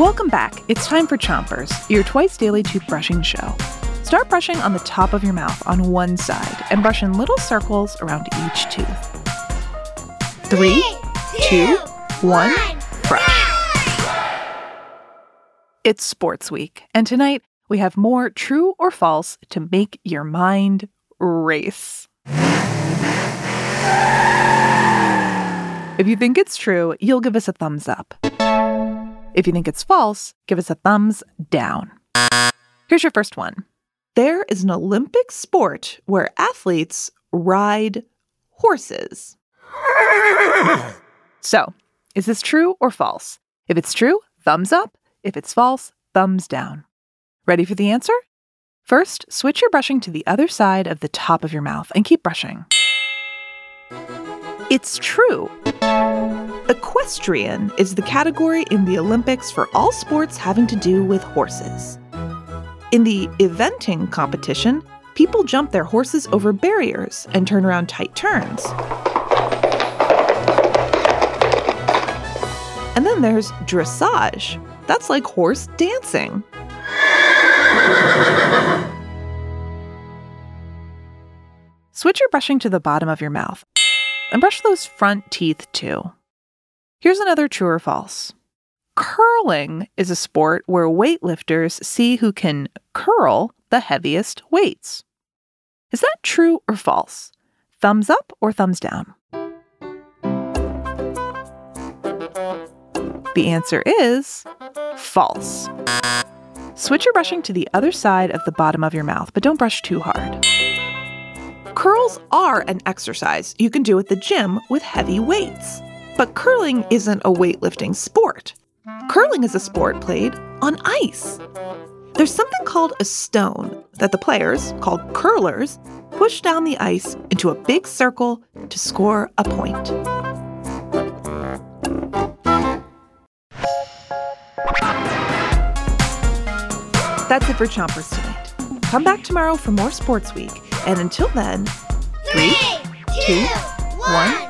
Welcome back. It's time for Chompers, your twice daily toothbrushing show. Start brushing on the top of your mouth on one side and brush in little circles around each tooth. Three, two, one, brush. It's sports week, and tonight we have more true or false to make your mind race. If you think it's true, you'll give us a thumbs up. If you think it's false, give us a thumbs down. Here's your first one. There is an Olympic sport where athletes ride horses. So, is this true or false? If it's true, thumbs up. If it's false, thumbs down. Ready for the answer? First, switch your brushing to the other side of the top of your mouth and keep brushing. It's true. Equestrian is the category in the Olympics for all sports having to do with horses. In the eventing competition, people jump their horses over barriers and turn around tight turns. And then there's dressage. That's like horse dancing. Switch your brushing to the bottom of your mouth and brush those front teeth too. Here's another true or false. Curling is a sport where weightlifters see who can curl the heaviest weights. Is that true or false? Thumbs up or thumbs down? The answer is false. Switch your brushing to the other side of the bottom of your mouth, but don't brush too hard. Curls are an exercise you can do at the gym with heavy weights. But curling isn't a weightlifting sport. Curling is a sport played on ice. There's something called a stone that the players, called curlers, push down the ice into a big circle to score a point. That's it for Chompers tonight. Come back tomorrow for more Sports Week. And until then, three, two, one,